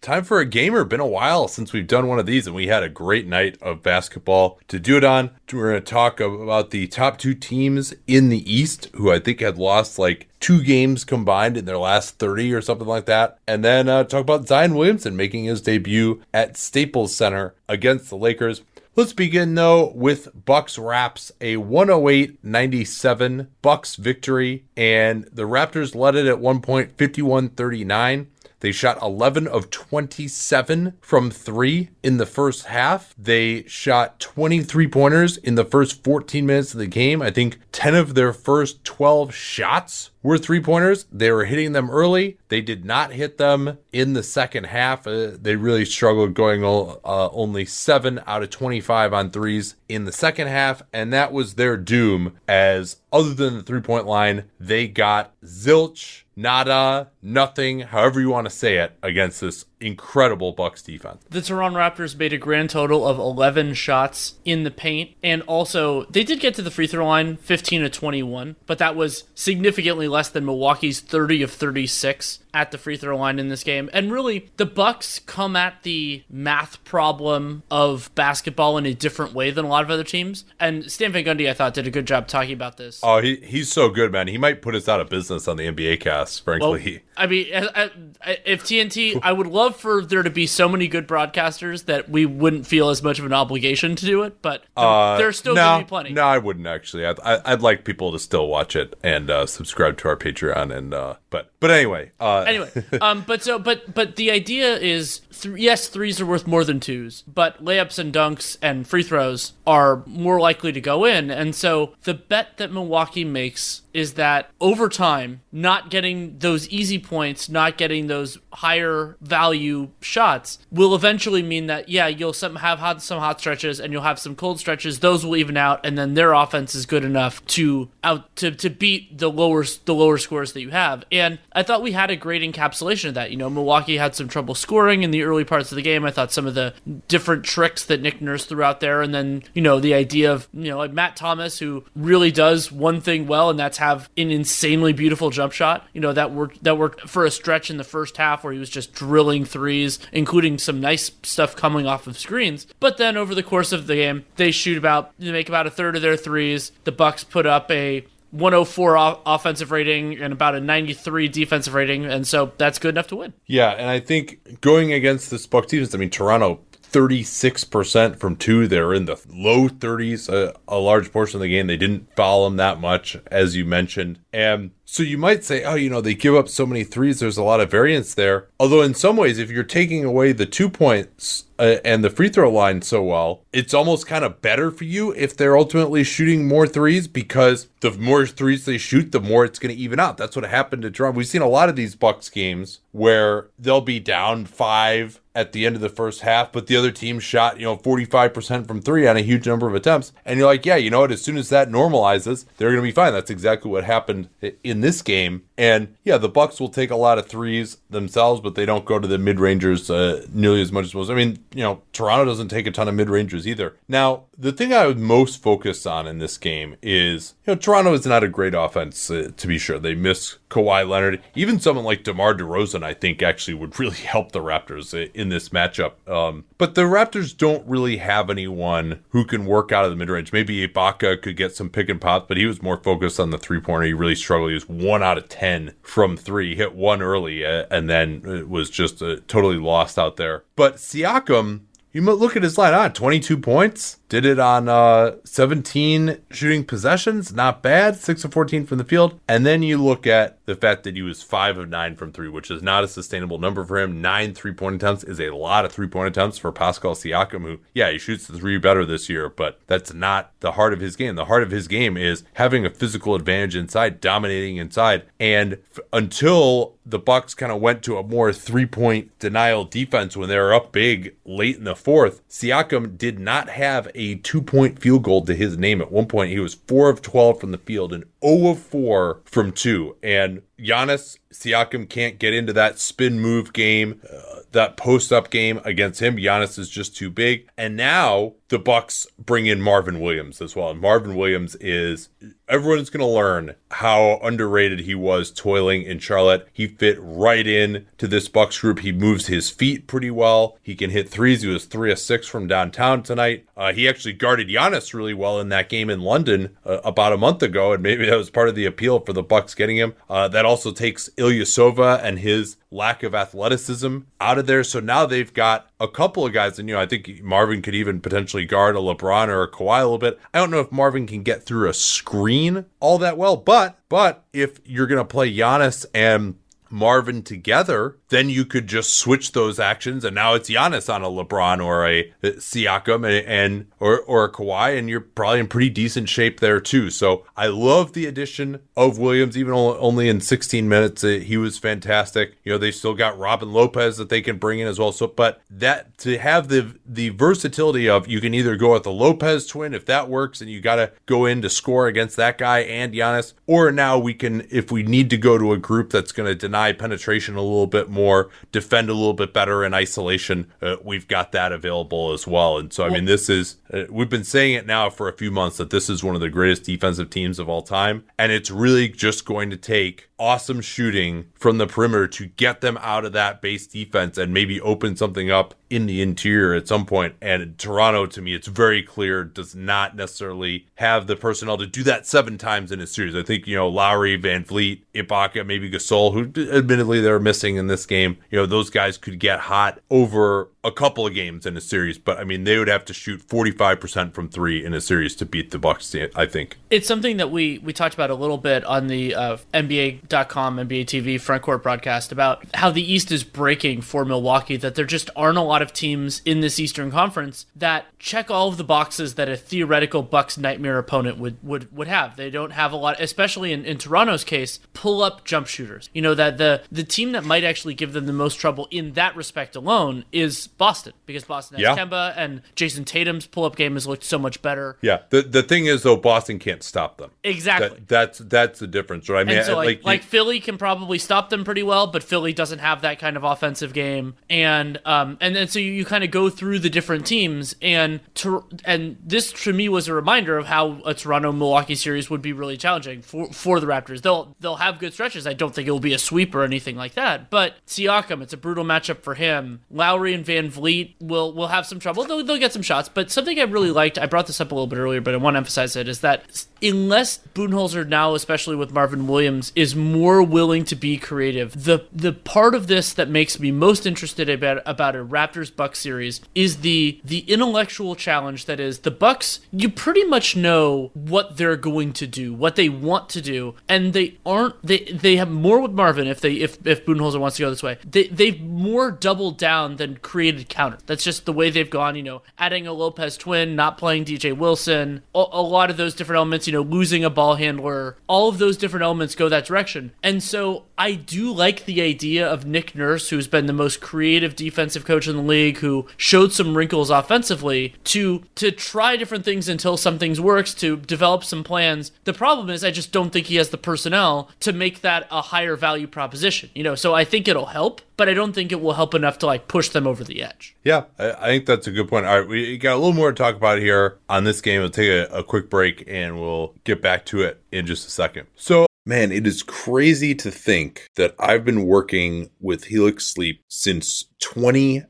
Time for a gamer. Been a while since we've done one of these, and we had a great night of basketball to do it on. We're going to talk about the top two teams in the East, who I think had lost like two games combined in their last 30 or something like that. And then uh, talk about Zion Williamson making his debut at Staples Center against the Lakers. Let's begin though with Bucks Raps, a 108-97 Bucks victory, and the Raptors led it at one point 51-39. They shot 11 of 27 from three in the first half. They shot 23 pointers in the first 14 minutes of the game. I think 10 of their first 12 shots were three pointers. They were hitting them early. They did not hit them in the second half. Uh, they really struggled going uh, only seven out of 25 on threes in the second half. And that was their doom, as other than the three point line, they got zilch, nada, nothing, however you want to say it, against this incredible Bucks defense. The Toronto Raptors made a grand total of 11 shots in the paint and also they did get to the free throw line 15 to 21, but that was significantly less than Milwaukee's 30 of 36 at the free throw line in this game. And really, the Bucks come at the math problem of basketball in a different way than a lot of other teams. And Stan Van Gundy, I thought, did a good job talking about this. Oh, he, he's so good, man. He might put us out of business on the NBA cast, frankly. Well, I mean, if TNT, I would love for there to be so many good broadcasters that we wouldn't feel as much of an obligation to do it, but uh, there's still no, going to be plenty. No, I wouldn't actually. I'd, I'd like people to still watch it and uh, subscribe to our Patreon. And uh, but but anyway, uh, anyway, um, but so but but the idea is, th- yes, threes are worth more than twos, but layups and dunks and free throws are more likely to go in, and so the bet that Milwaukee makes is that over time, not getting those easy points, not getting those higher value shots will eventually mean that yeah, you'll some have hot, some hot stretches and you'll have some cold stretches. Those will even out, and then their offense is good enough to out to, to beat the lower the lower scores that you have. And I thought we had a great encapsulation of that. You know, Milwaukee had some trouble scoring in the early parts of the game. I thought some of the different tricks that Nick Nurse threw out there, and then you know the idea of you know like Matt Thomas who really does one thing well, and that's have an insanely beautiful jump shot. You know that worked that worked for a stretch in the first half where he was just drilling threes, including some nice stuff coming off of screens. But then over the course of the game, they shoot about they make about a third of their threes. The Bucks put up a 104 offensive rating and about a 93 defensive rating, and so that's good enough to win. Yeah, and I think going against this Bucks defense, I mean Toronto 36% from two. They're in the low 30s a, a, large portion of the game. They didn't foul them that much, as you mentioned. And so you might say, oh, you know, they give up so many threes. There's a lot of variance there. Although, in some ways, if you're taking away the two points uh, and the free throw line so well, it's almost kind of better for you if they're ultimately shooting more threes because the more threes they shoot, the more it's going to even out. That's what happened to Toronto. We've seen a lot of these Bucks games where they'll be down five at the end of the first half, but the other team shot, you know, 45% from three on a huge number of attempts. And you're like, yeah, you know what? As soon as that normalizes, they're going to be fine. That's exactly what happened in this game. And yeah, the Bucks will take a lot of threes themselves, but they don't go to the mid rangers uh, nearly as much as most. I mean, you know, Toronto doesn't take a ton of mid rangers either. Now, the thing I was most focused on in this game is, you know, Toronto is not a great offense uh, to be sure. They miss Kawhi Leonard. Even someone like DeMar DeRozan, I think, actually would really help the Raptors in this matchup. Um, but the Raptors don't really have anyone who can work out of the mid range. Maybe Ibaka could get some pick and pops, but he was more focused on the three pointer. He really struggled. He was one out of 10 from three, hit one early, uh, and then it was just uh, totally lost out there. But Siakam you look at his line ah, 22 points. Did it on uh, 17 shooting possessions. Not bad. 6 of 14 from the field. And then you look at the fact that he was 5 of 9 from 3, which is not a sustainable number for him. Nine three point attempts is a lot of three point attempts for Pascal Siakam, who, yeah, he shoots the three better this year, but that's not the heart of his game. The heart of his game is having a physical advantage inside, dominating inside. And f- until the Bucks kind of went to a more three-point denial defense when they were up big late in the fourth. Siakam did not have a two-point field goal to his name at one point. He was 4 of 12 from the field and 0 of 4 from 2. And Giannis Siakam can't get into that spin move game, uh, that post up game against him. Giannis is just too big. And now the Bucks bring in Marvin Williams as well. And Marvin Williams is everyone's going to learn how underrated he was toiling in Charlotte. He fit right in to this Bucks group. He moves his feet pretty well. He can hit threes. He was three of six from downtown tonight. Uh, he actually guarded Giannis really well in that game in London uh, about a month ago, and maybe that was part of the appeal for the Bucks getting him. Uh, that also takes Ilyasova and his lack of athleticism out of there. So now they've got a couple of guys, and you know, I think Marvin could even potentially guard a LeBron or a Kawhi a little bit. I don't know if Marvin can get through a screen all that well, but but if you're gonna play Giannis and Marvin together, then you could just switch those actions, and now it's Giannis on a LeBron or a Siakam and, and or or a Kawhi, and you're probably in pretty decent shape there too. So I love the addition of Williams, even only in 16 minutes, uh, he was fantastic. You know they still got Robin Lopez that they can bring in as well. So, but that to have the the versatility of you can either go with the Lopez twin if that works, and you got to go in to score against that guy and Giannis, or now we can if we need to go to a group that's going to deny penetration a little bit more more, defend a little bit better in isolation, uh, we've got that available as well. And so, I mean, this is, uh, we've been saying it now for a few months that this is one of the greatest defensive teams of all time. And it's really just going to take awesome shooting from the perimeter to get them out of that base defense and maybe open something up in the interior at some point. And Toronto, to me, it's very clear, does not necessarily have the personnel to do that seven times in a series. I think, you know, Lowry, VanVleet, Ibaka, maybe Gasol, who admittedly they're missing in this game, you know, those guys could get hot over a couple of games in a series, but I mean, they would have to shoot 45% from three in a series to beat the Bucks, I think. It's something that we, we talked about a little bit on the uh, NBA.com, NBA TV frontcourt broadcast about how the East is breaking for Milwaukee, that there just aren't a lot of teams in this Eastern Conference that check all of the boxes that a theoretical Bucks nightmare opponent would, would, would have. They don't have a lot, especially in, in Toronto's case, pull up jump shooters. You know, that the, the team that might actually give them the most trouble in that respect alone is Boston because Boston has yeah. Kemba and Jayson Tatum's pull up game has looked so much better. Yeah. The the thing is though, Boston can't stop them. Exactly. That, that's that's the difference, right? I mean, so like like, like Philly can probably stop them pretty well, but Philly doesn't have that kind of offensive game, and um and then so you, you kind of go through the different teams, and to, and this to me was a reminder of how a Toronto Milwaukee series would be really challenging for for the Raptors. They'll they'll have good stretches. I don't think it will be a sweep or anything like that, but Siakam, it's a brutal matchup for him. Lowry and VanVleet will will have some trouble. They'll, they'll get some shots. But something I really liked, I brought this up a little bit earlier, but I want to emphasize it, is that unless Budenholzer now, especially with Marvin Williams, is more willing to be creative, the the part of this that makes me most interested about about a Raptors Bucks series is the the intellectual challenge that is the Bucks. You pretty much know what they're going to do, what they want to do, and they aren't. They they have more with Marvin if they if if Budenholzer wants to go this way. They they've more doubled down than created counter. That's just the way they've gone. You know, adding a Lopez twin, not playing DJ Wilson, a, a lot of those different elements. You know, losing a ball handler, all of those different elements go that direction. And so I do like the idea of Nick Nurse, who's been the most creative defensive coach in the league, who showed some wrinkles offensively, to to try different things until something works, to develop some plans. The problem is I just don't think he has the personnel to make that a higher value proposition. You know, so I think it'll help, but I don't think it will help enough to like push them over the edge. Yeah, I, I think that's a good point. All right, we got a little more to talk about here on this game. We'll take a, a quick break and we'll get back to it in just a second. So Man, it is crazy to think that I've been working with Helix Sleep since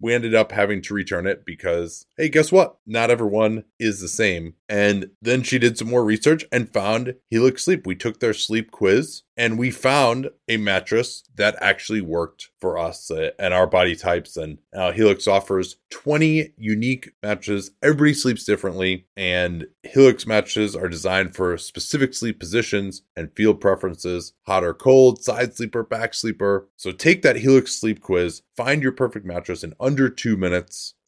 We ended up having to return it because, hey, guess what? Not everyone is the same. And then she did some more research and found Helix Sleep. We took their sleep quiz and we found a mattress that actually worked for us uh, and our body types. And uh, Helix offers 20 unique mattresses. Everybody sleeps differently, and Helix mattresses are designed for specific sleep positions and field preferences hot or cold, side sleeper, back sleeper. So take that Helix sleep quiz, find your perfect mattress in under two minutes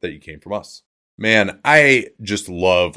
that you came from us. Man, I just love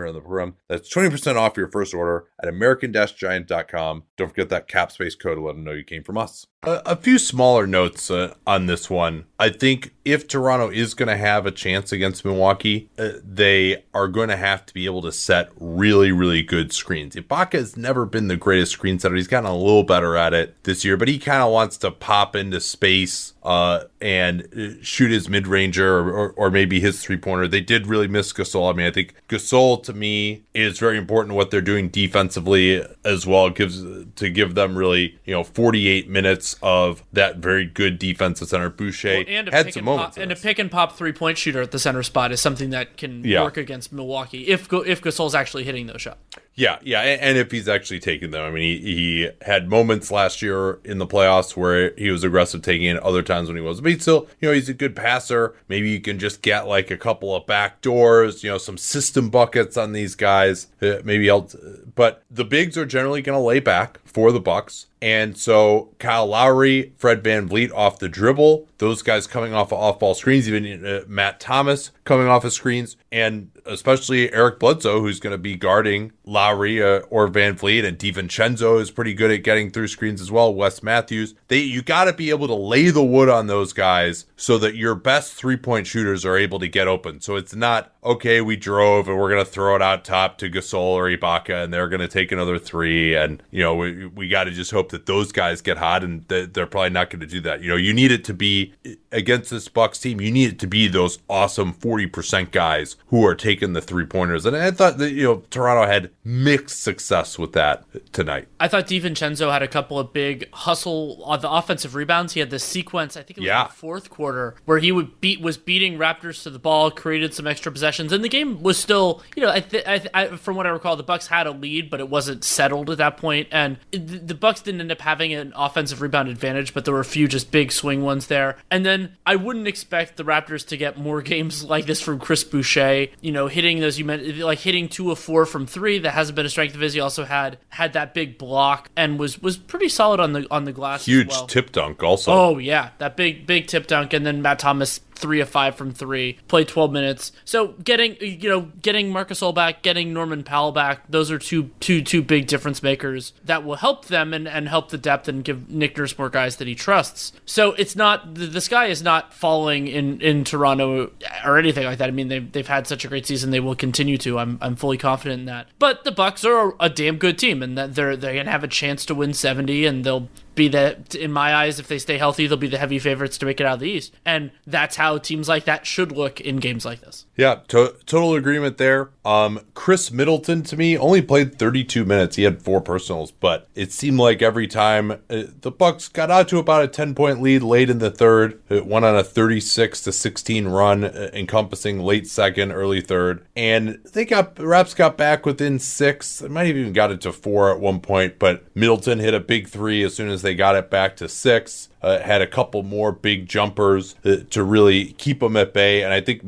here on the program. That's 20% off your first order at American-Giant.com. Don't forget that cap space code to let them know you came from us. A, a few smaller notes uh, on this one. I think if Toronto is going to have a chance against Milwaukee, uh, they are going to have to be able to set really, really good screens. Ibaka has never been the greatest screen setter. He's gotten a little better at it this year, but he kind of wants to pop into space uh, and uh, shoot his mid ranger or, or, or, maybe his three pointer. They did really miss Gasol. I mean, I think Gasol to me is very important what they're doing defensively as well. It gives to give them really you know 48 minutes of that very good defensive center. Boucher well, and had some moments, pop, and a pick and pop three point shooter at the center spot is something that can yeah. work against Milwaukee if if Gasol's actually hitting those shots. Yeah, yeah, and if he's actually taking them, I mean, he, he had moments last year in the playoffs where he was aggressive taking it, other times when he was, but he still, you know, he's a good passer. Maybe you can just get like a couple of back doors, you know, some system buckets on these guys. Uh, maybe I'll, but the bigs are generally going to lay back for the Bucks. And so Kyle Lowry, Fred Van VanVleet off the dribble, those guys coming off of off ball screens, even uh, Matt Thomas coming off of screens, and especially Eric Bledsoe, who's going to be guarding Lowry uh, or VanVleet, and DiVincenzo is pretty good at getting through screens as well. Wes Matthews, they you got to be able to lay the wood on those guys so that your best three point shooters are able to get open. So it's not okay, we drove and we're going to throw it out top to Gasol or Ibaka and they're going to take another three. And, you know, we, we got to just hope that those guys get hot and they're probably not going to do that. You know, you need it to be against this Bucks team, you need it to be those awesome 40% guys who are taking the three pointers. And I thought that, you know, Toronto had mixed success with that tonight. I thought DiVincenzo had a couple of big hustle on the offensive rebounds. He had this sequence, I think it was yeah. the fourth quarter, where he would beat was beating Raptors to the ball, created some extra possessions, and the game was still, you know, I th- I th- I, from what I recall, the Bucks had a lead, but it wasn't settled at that point, and it, the Bucks didn't end up having an offensive rebound advantage, but there were a few just big swing ones there. And then I wouldn't expect the Raptors to get more games like this from Chris Boucher. You know, hitting those you meant like hitting two of four from three. That hasn't been a strength of his. He also had had that big block and was was pretty solid on the on the glass. Huge well. tip dunk, also. Oh yeah, that big big tip dunk, and then Matt Thomas three of five from three, played 12 minutes. So getting you know getting Marcus Gasol back, getting Norman Powell back, those are two two two big difference makers that will help them and, and help the depth and give Nick Nurse more guys that he trusts. So it's not the, the sky is not falling in in Toronto or anything like that. I mean they've they've had such a great season, they will continue to. I'm I'm fully confident in that. But the Bucks are a, a damn good team, and that they're they're gonna have a chance to win 70, and they'll be the in my eyes if they stay healthy they'll be the heavy favorites to make it out of the east. And that's how teams like that should look in games like this. Yeah to- total agreement there. Um khris middleton to me only played 32 minutes. He had four personals but it seemed like every time uh, the bucks got out to about a 10 point lead late in the third it went on a 36 to 16 run uh, encompassing late second early third. And they got raps got back within six. They might have even got it to four at one point but middleton hit a big three as soon as they got it back to six uh, had a couple more big jumpers uh, to really keep them at bay. And I think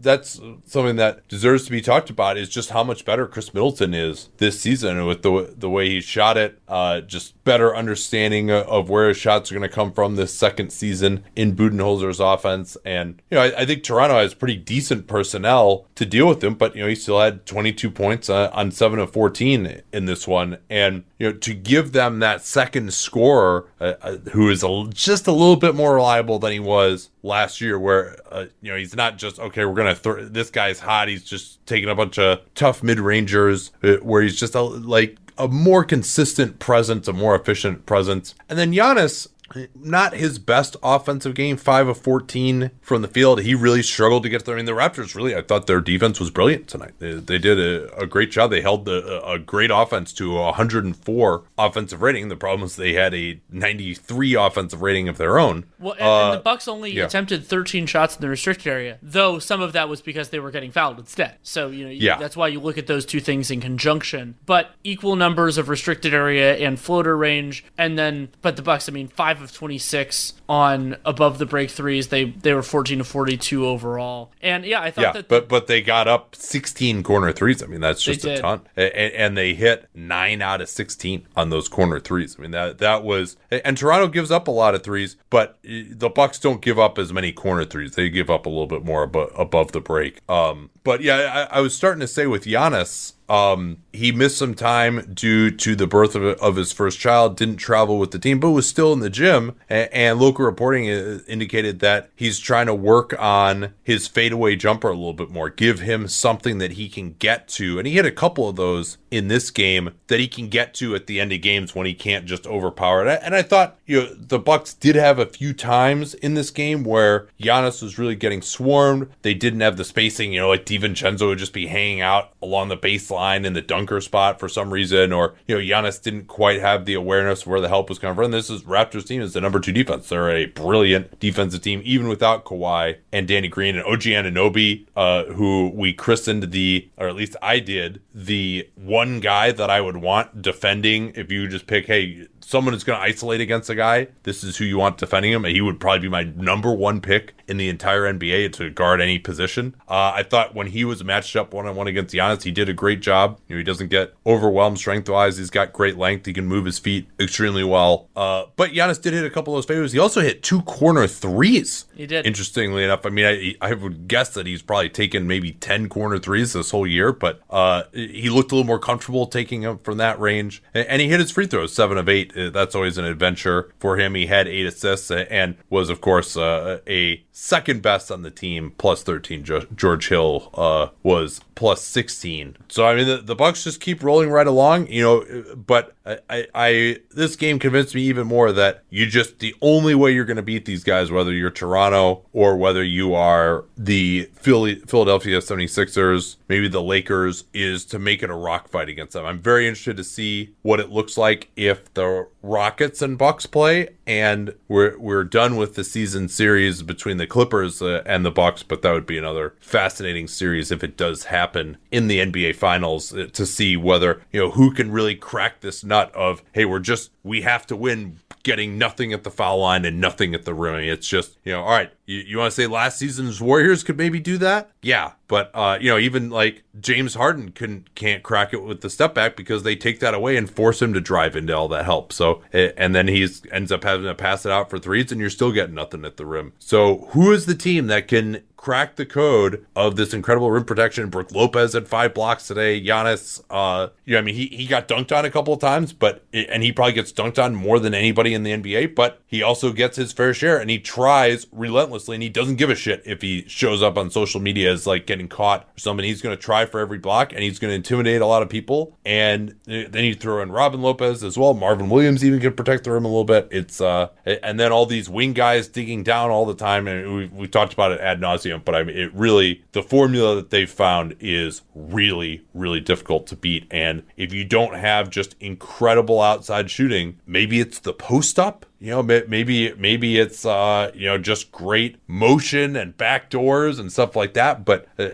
that's something that deserves to be talked about is just how much better Khris Middleton is this season with the the way he shot it. Uh, just better understanding of where his shots are going to come from this second season in Budenholzer's offense. And you know, I, I, think Toronto has pretty decent personnel to deal with him, but you know, he still had 22 points uh, on seven of 14 in this one, and you know, to give them that second scorer uh, uh who is a just a little bit more reliable than he was last year, where uh, you know he's not just okay. We're gonna throw this guy's hot. He's just taking a bunch of tough mid rangers, uh, where he's just a, like a more consistent presence, a more efficient presence. And then Giannis, not his best offensive game, five of 14 from the field. He really struggled to get there. I mean, the Raptors really, I thought their defense was brilliant tonight. They, they did a, a, great job. They held the, a great offense to 104 offensive rating. The problem is they had a 93 offensive rating of their own. Well, and, uh, and the Bucks only yeah. attempted 13 shots in the restricted area, though some of that was because they were getting fouled instead. So, you know, yeah. that's why you look at those two things in conjunction. But equal numbers of restricted area and floater range. And then, but the Bucks, I mean, five 5 of 26 on above the break threes. They they were 14 to 42 overall. And yeah, I thought yeah, that but but they got up 16 corner threes. I mean, that's just a ton. And, and, they hit 9 out of 16 on those corner threes. I mean, that that was and Toronto gives up a lot of threes, but the Bucks don't give up as many corner threes. They give up a little bit more above, above the break. Um but yeah, I, I was starting to say with Giannis um, he missed some time due to the birth of, of, his first child, didn't travel with the team, but was still in the gym. And, and, local reporting uh, indicated that he's trying to work on his fadeaway jumper a little bit more, give him something that he can get to. And he hit a couple of those in this game that he can get to at the end of games when he can't just overpower it. And I thought, you know, the Bucks did have a few times in this game where Giannis was really getting swarmed. They didn't have the spacing, you know, like DiVincenzo would just be hanging out along the baseline in the dunker spot for some reason, or you know, Giannis didn't quite have the awareness where the help was coming from. This is Raptors team is the number two defense. They're a brilliant defensive team, even without Kawhi and Danny Green and OG Anunoby, uh, who we christened the, or at least I did, the one guy that I would want defending if you just pick, hey, someone is going to isolate against a guy, this is who you want defending him. He would probably be my number one pick in the entire NBA to guard any position. Uh, I thought when he was matched up one on one against Giannis, he did a great job. You know, he doesn't get overwhelmed strength wise. He's got great length. He can move his feet extremely well. Uh, but Giannis did hit a couple of those favors. He also hit two corner threes. He did. Interestingly enough, I mean, I, I would guess that he's probably taken maybe 10 corner threes this whole year, but uh, he looked a little more comfortable taking them from that range. And he hit his free throws, seven of eight that's always an adventure for him. He had eight assists and was, of course, uh, a second best on the team, plus 13. George Hill uh, was plus 16. So I mean, the, the Bucks just keep rolling right along, you know. But I, I, this game convinced me even more that you just the only way you're going to beat these guys, whether you're Toronto or whether you are the Philly, Philadelphia 76ers, maybe the Lakers, is to make it a rock fight against them. I'm very interested to see what it looks like if the Rockets and Bucks play, and we're we're done with the season series between the Clippers uh, and the Bucks. But that would be another fascinating series if it does happen in the NBA Finals uh, to see whether you know who can really crack this nut of hey, we're just we have to win getting nothing at the foul line and nothing at the rim. It's just, you know, all right, you, you want to say last season's Warriors could maybe do that? Yeah. But, uh, you know, even like James Harden can, can't crack it with the step back because they take that away and force him to drive into all that help. So, and then he's ends up having to pass it out for threes and you're still getting nothing at the rim. So, who is the team that can crack the code of this incredible rim protection. Brook Lopez had five blocks today. Giannis, uh, I mean, he, he got dunked on a couple of times, but, and he probably gets dunked on more than anybody in the NBA, but he also gets his fair share and he tries relentlessly and he doesn't give a shit if he shows up on social media as like getting caught or something. He's going to try for every block and he's going to intimidate a lot of people. And then you throw in Robin Lopez as well. Marvin Williams even can protect the rim a little bit. It's, uh, and then all these wing guys digging down all the time. And we, we talked about it ad nauseum but I mean, it really, the formula that they've found is really, really difficult to beat. And if you don't have just incredible outside shooting, maybe it's the post up you know maybe maybe it's uh you know just great motion and back doors and stuff like that but uh,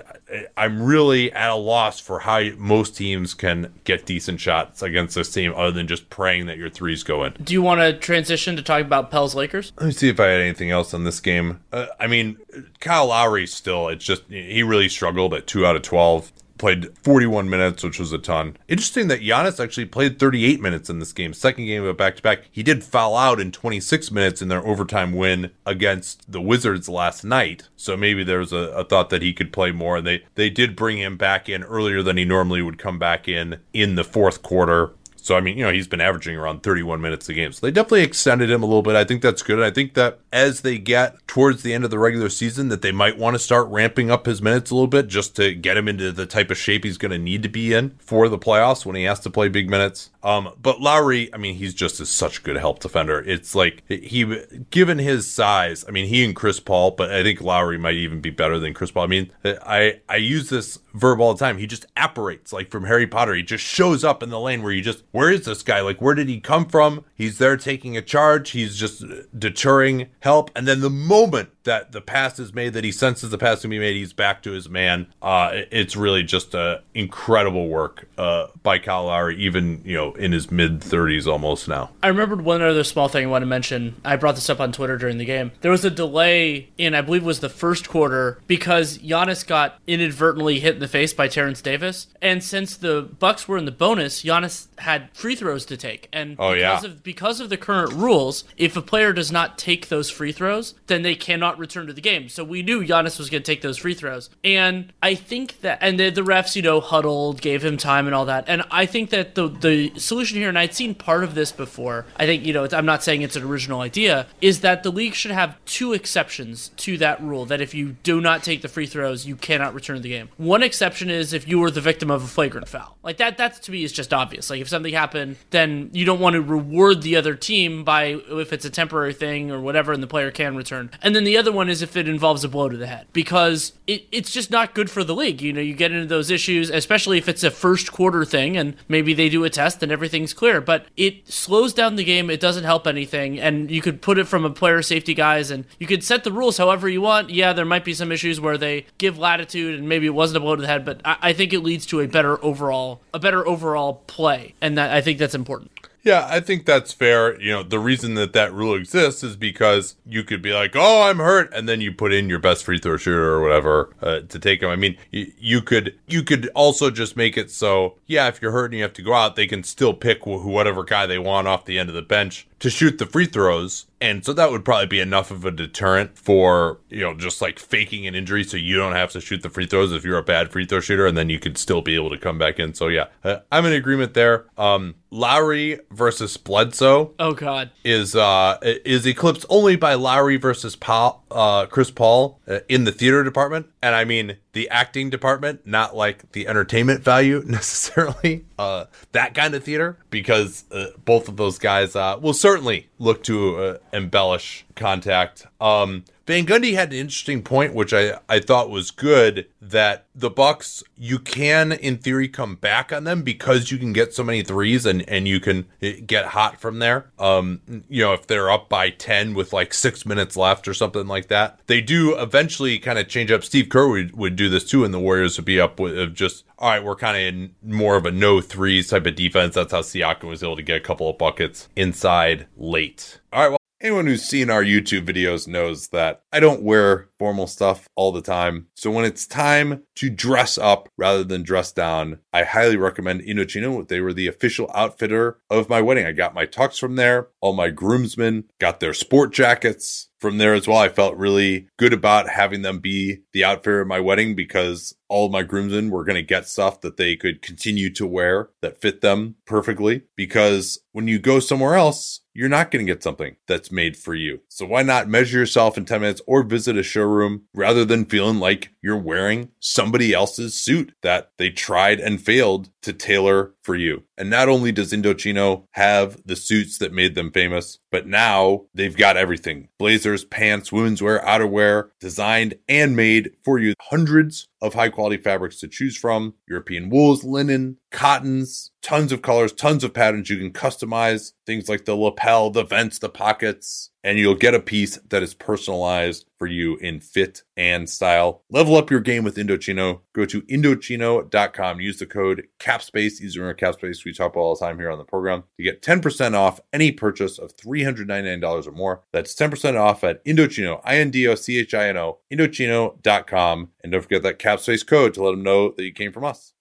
i'm really at a loss for how most teams can get decent shots against this team other than just praying that your threes go in do you want to transition to talk about pels lakers? Let me see if i had anything else on this game. Uh, i mean kyle lowry still it's just he really struggled at 2 out of 12 played 41 minutes, which was a ton. Interesting that Giannis actually played 38 minutes in this game, second game of a back to back. He did foul out in 26 minutes in their overtime win against the Wizards last night. So maybe there was a, a thought that he could play more. And they, they did bring him back in earlier than he normally would come back in in the fourth quarter. So I mean, you know, he's been averaging around 31 minutes a game. So they definitely extended him a little bit. I think that's good. I think that as they get towards the end of the regular season, that they might want to start ramping up his minutes a little bit just to get him into the type of shape he's going to need to be in for the playoffs when he has to play big minutes. Um, but Lowry, I mean, he's just such a good help defender. It's like he, given his size, I mean, he and Chris Paul, but I think Lowry might even be better than Chris Paul. I mean, I I use this verb all the time. He just apparates like from Harry Potter. He just shows up in the lane where you just where is this guy? Like, where did he come from? He's there taking a charge. He's just deterring help. And then the moment that the pass is made, that he senses the pass to be made, he's back to his man. Uh, it's really just uh, incredible work uh, by Lowry, even, you know, in his mid 30s almost now. I remembered one other small thing I want to mention. I brought this up on Twitter during the game. There was a delay in, I believe, was the first quarter because Giannis got inadvertently hit the face by Terrence Davis. And since the Bucks were in the bonus, Giannis had free throws to take. And oh, because yeah. of because of the current rules, if a player does not take those free throws, then they cannot return to the game. So we knew Giannis was going to take those free throws. And I think that and the, the refs, you know, huddled, gave him time and all that. And I think that the the solution here and I'd seen part of this before. I think, you know, I'm not saying it's an original idea, is that the league should have two exceptions to that rule that if you do not take the free throws, you cannot return to the game. One exception is if you were the victim of a flagrant foul. Like that that to me is just obvious. Like if something happened, then you don't want to reward the other team by if it's a temporary thing or whatever, and the player can return. And then the other one is if it involves a blow to the head, because it, it's just not good for the league. You know, you get into those issues, especially if it's a first quarter thing, and maybe they do a test and everything's clear. But it slows down the game. It doesn't help anything, and you could put it from a player safety guys, and you could set the rules however you want. Yeah, there might be some issues where they give latitude, and maybe it wasn't a blow to the head, but I, I think it leads to a better overall a better overall play, and that I think that's important. Yeah, I think that's fair. You know, the reason that that rule exists is because you could be like, "Oh, I'm hurt," and then you put in your best free throw shooter or whatever uh, to take him. I mean, you, you could you could also just make it so, yeah, if you're hurt and you have to go out, they can still pick wh- whatever guy they want off the end of the bench to shoot the free throws. And so that would probably be enough of a deterrent for, you know, just like faking an injury so you don't have to shoot the free throws if you're a bad free throw shooter and then you could still be able to come back in. So yeah, uh, I'm in agreement there. Um, Lowry versus Bledsoe Oh God. is uh is eclipsed only by Lowry versus Paul, uh Chris Paul uh, in the theater department and I mean the acting department not like the entertainment value necessarily uh that kind of theater because uh, both of those guys uh will certainly look to uh, embellish contact. Um Van Gundy had an interesting point, which I, I thought was good, that the Bucks you can in theory come back on them because you can get so many threes and, and you can eh, get hot from there. Um, you know, if they're up by ten with like six minutes left or something like that, they do eventually kind of change up. Steve Kerr would, would do this too, and the Warriors would be up with just all right, we're kind of in more of a no threes type of defense. That's how Siakam was able to get a couple of buckets inside late. All right, well. Anyone who's seen our YouTube videos knows that I don't wear formal stuff all the time. So when it's time to dress up rather than dress down, I highly recommend Indochino. They were the official outfitter of my wedding. I got my tux from there. All my groomsmen got their sport jackets from there as well. I felt really good about having them be the outfitter of my wedding because all my groomsmen were going to get stuff that they could continue to wear that fit them perfectly. Because when you go somewhere else, you're not going to get something that's made for you. So why not measure yourself in 10 minutes or visit a showroom rather than feeling like you're wearing somebody else's suit that they tried and failed to tailor for you. And not only does Indochino have the suits that made them famous, but now they've got everything. Blazers, pants, women's wear, outerwear, designed and made for you. Hundreds of high quality fabrics to choose from European wools, linen, cottons, tons of colors, tons of patterns. You can customize things like the lapel, the vents, the pockets, and you'll get a piece that is personalized for you in fit and style. Level up your game with Indochino. Go to Indochino.com. Use the code CAPSPACE. Use the CAPSPACE we talk about all the time here on the program to get 10% off any purchase of $399 or more. That's 10% off at Indochino, I-N-D-O-C-H-I-N-O, Indochino.com. And don't forget that CAPSPACE code to let them know that you came from us.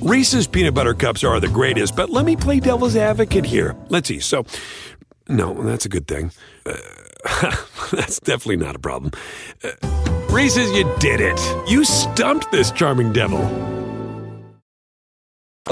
Reese's peanut butter cups are the greatest, but let me play devil's advocate here. Let's see. So, no, that's a good thing. Uh, that's definitely not a problem. Uh, Reese's, you did it. You stumped this charming devil.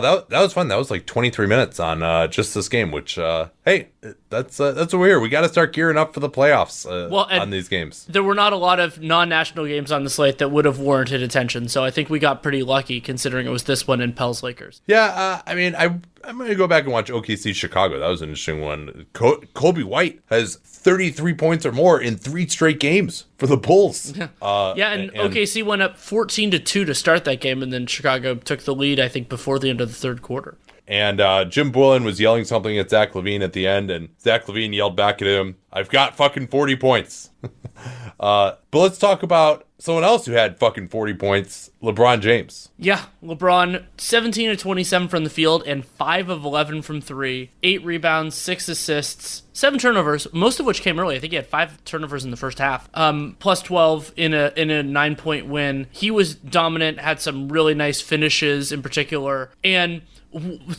That, that was fun. That was like 23 minutes on uh, just this game, which, uh, hey, that's uh, that's what we're here. We got to start gearing up for the playoffs uh, Well, on these games. There were not a lot of non-national games on the slate that would have warranted attention, so I think we got pretty lucky considering it was this one in Pels Lakers. Yeah, uh, I mean, I I'm gonna go back and watch OKC Chicago. That was an interesting one. Col- Coby White has 33 points or more in three straight games for the Bulls. Uh, Yeah, and, OKC went up 14 to 2 to start that game and then Chicago took the lead I think before the end of the third quarter. And uh, Jim Boylen was yelling something at Zach LaVine at the end, and Zach LaVine yelled back at him, "I've got fucking 40 points." uh, but let's talk about someone else who had fucking 40 points, LeBron James. Yeah, LeBron 17 of 27 from the field and 5 of 11 from 3, 8 rebounds, 6 assists, 7 turnovers, most of which came early. I think he had 5 turnovers in the first half. Um plus 12 in a in a 9-point win. He was dominant, had some really nice finishes in particular. And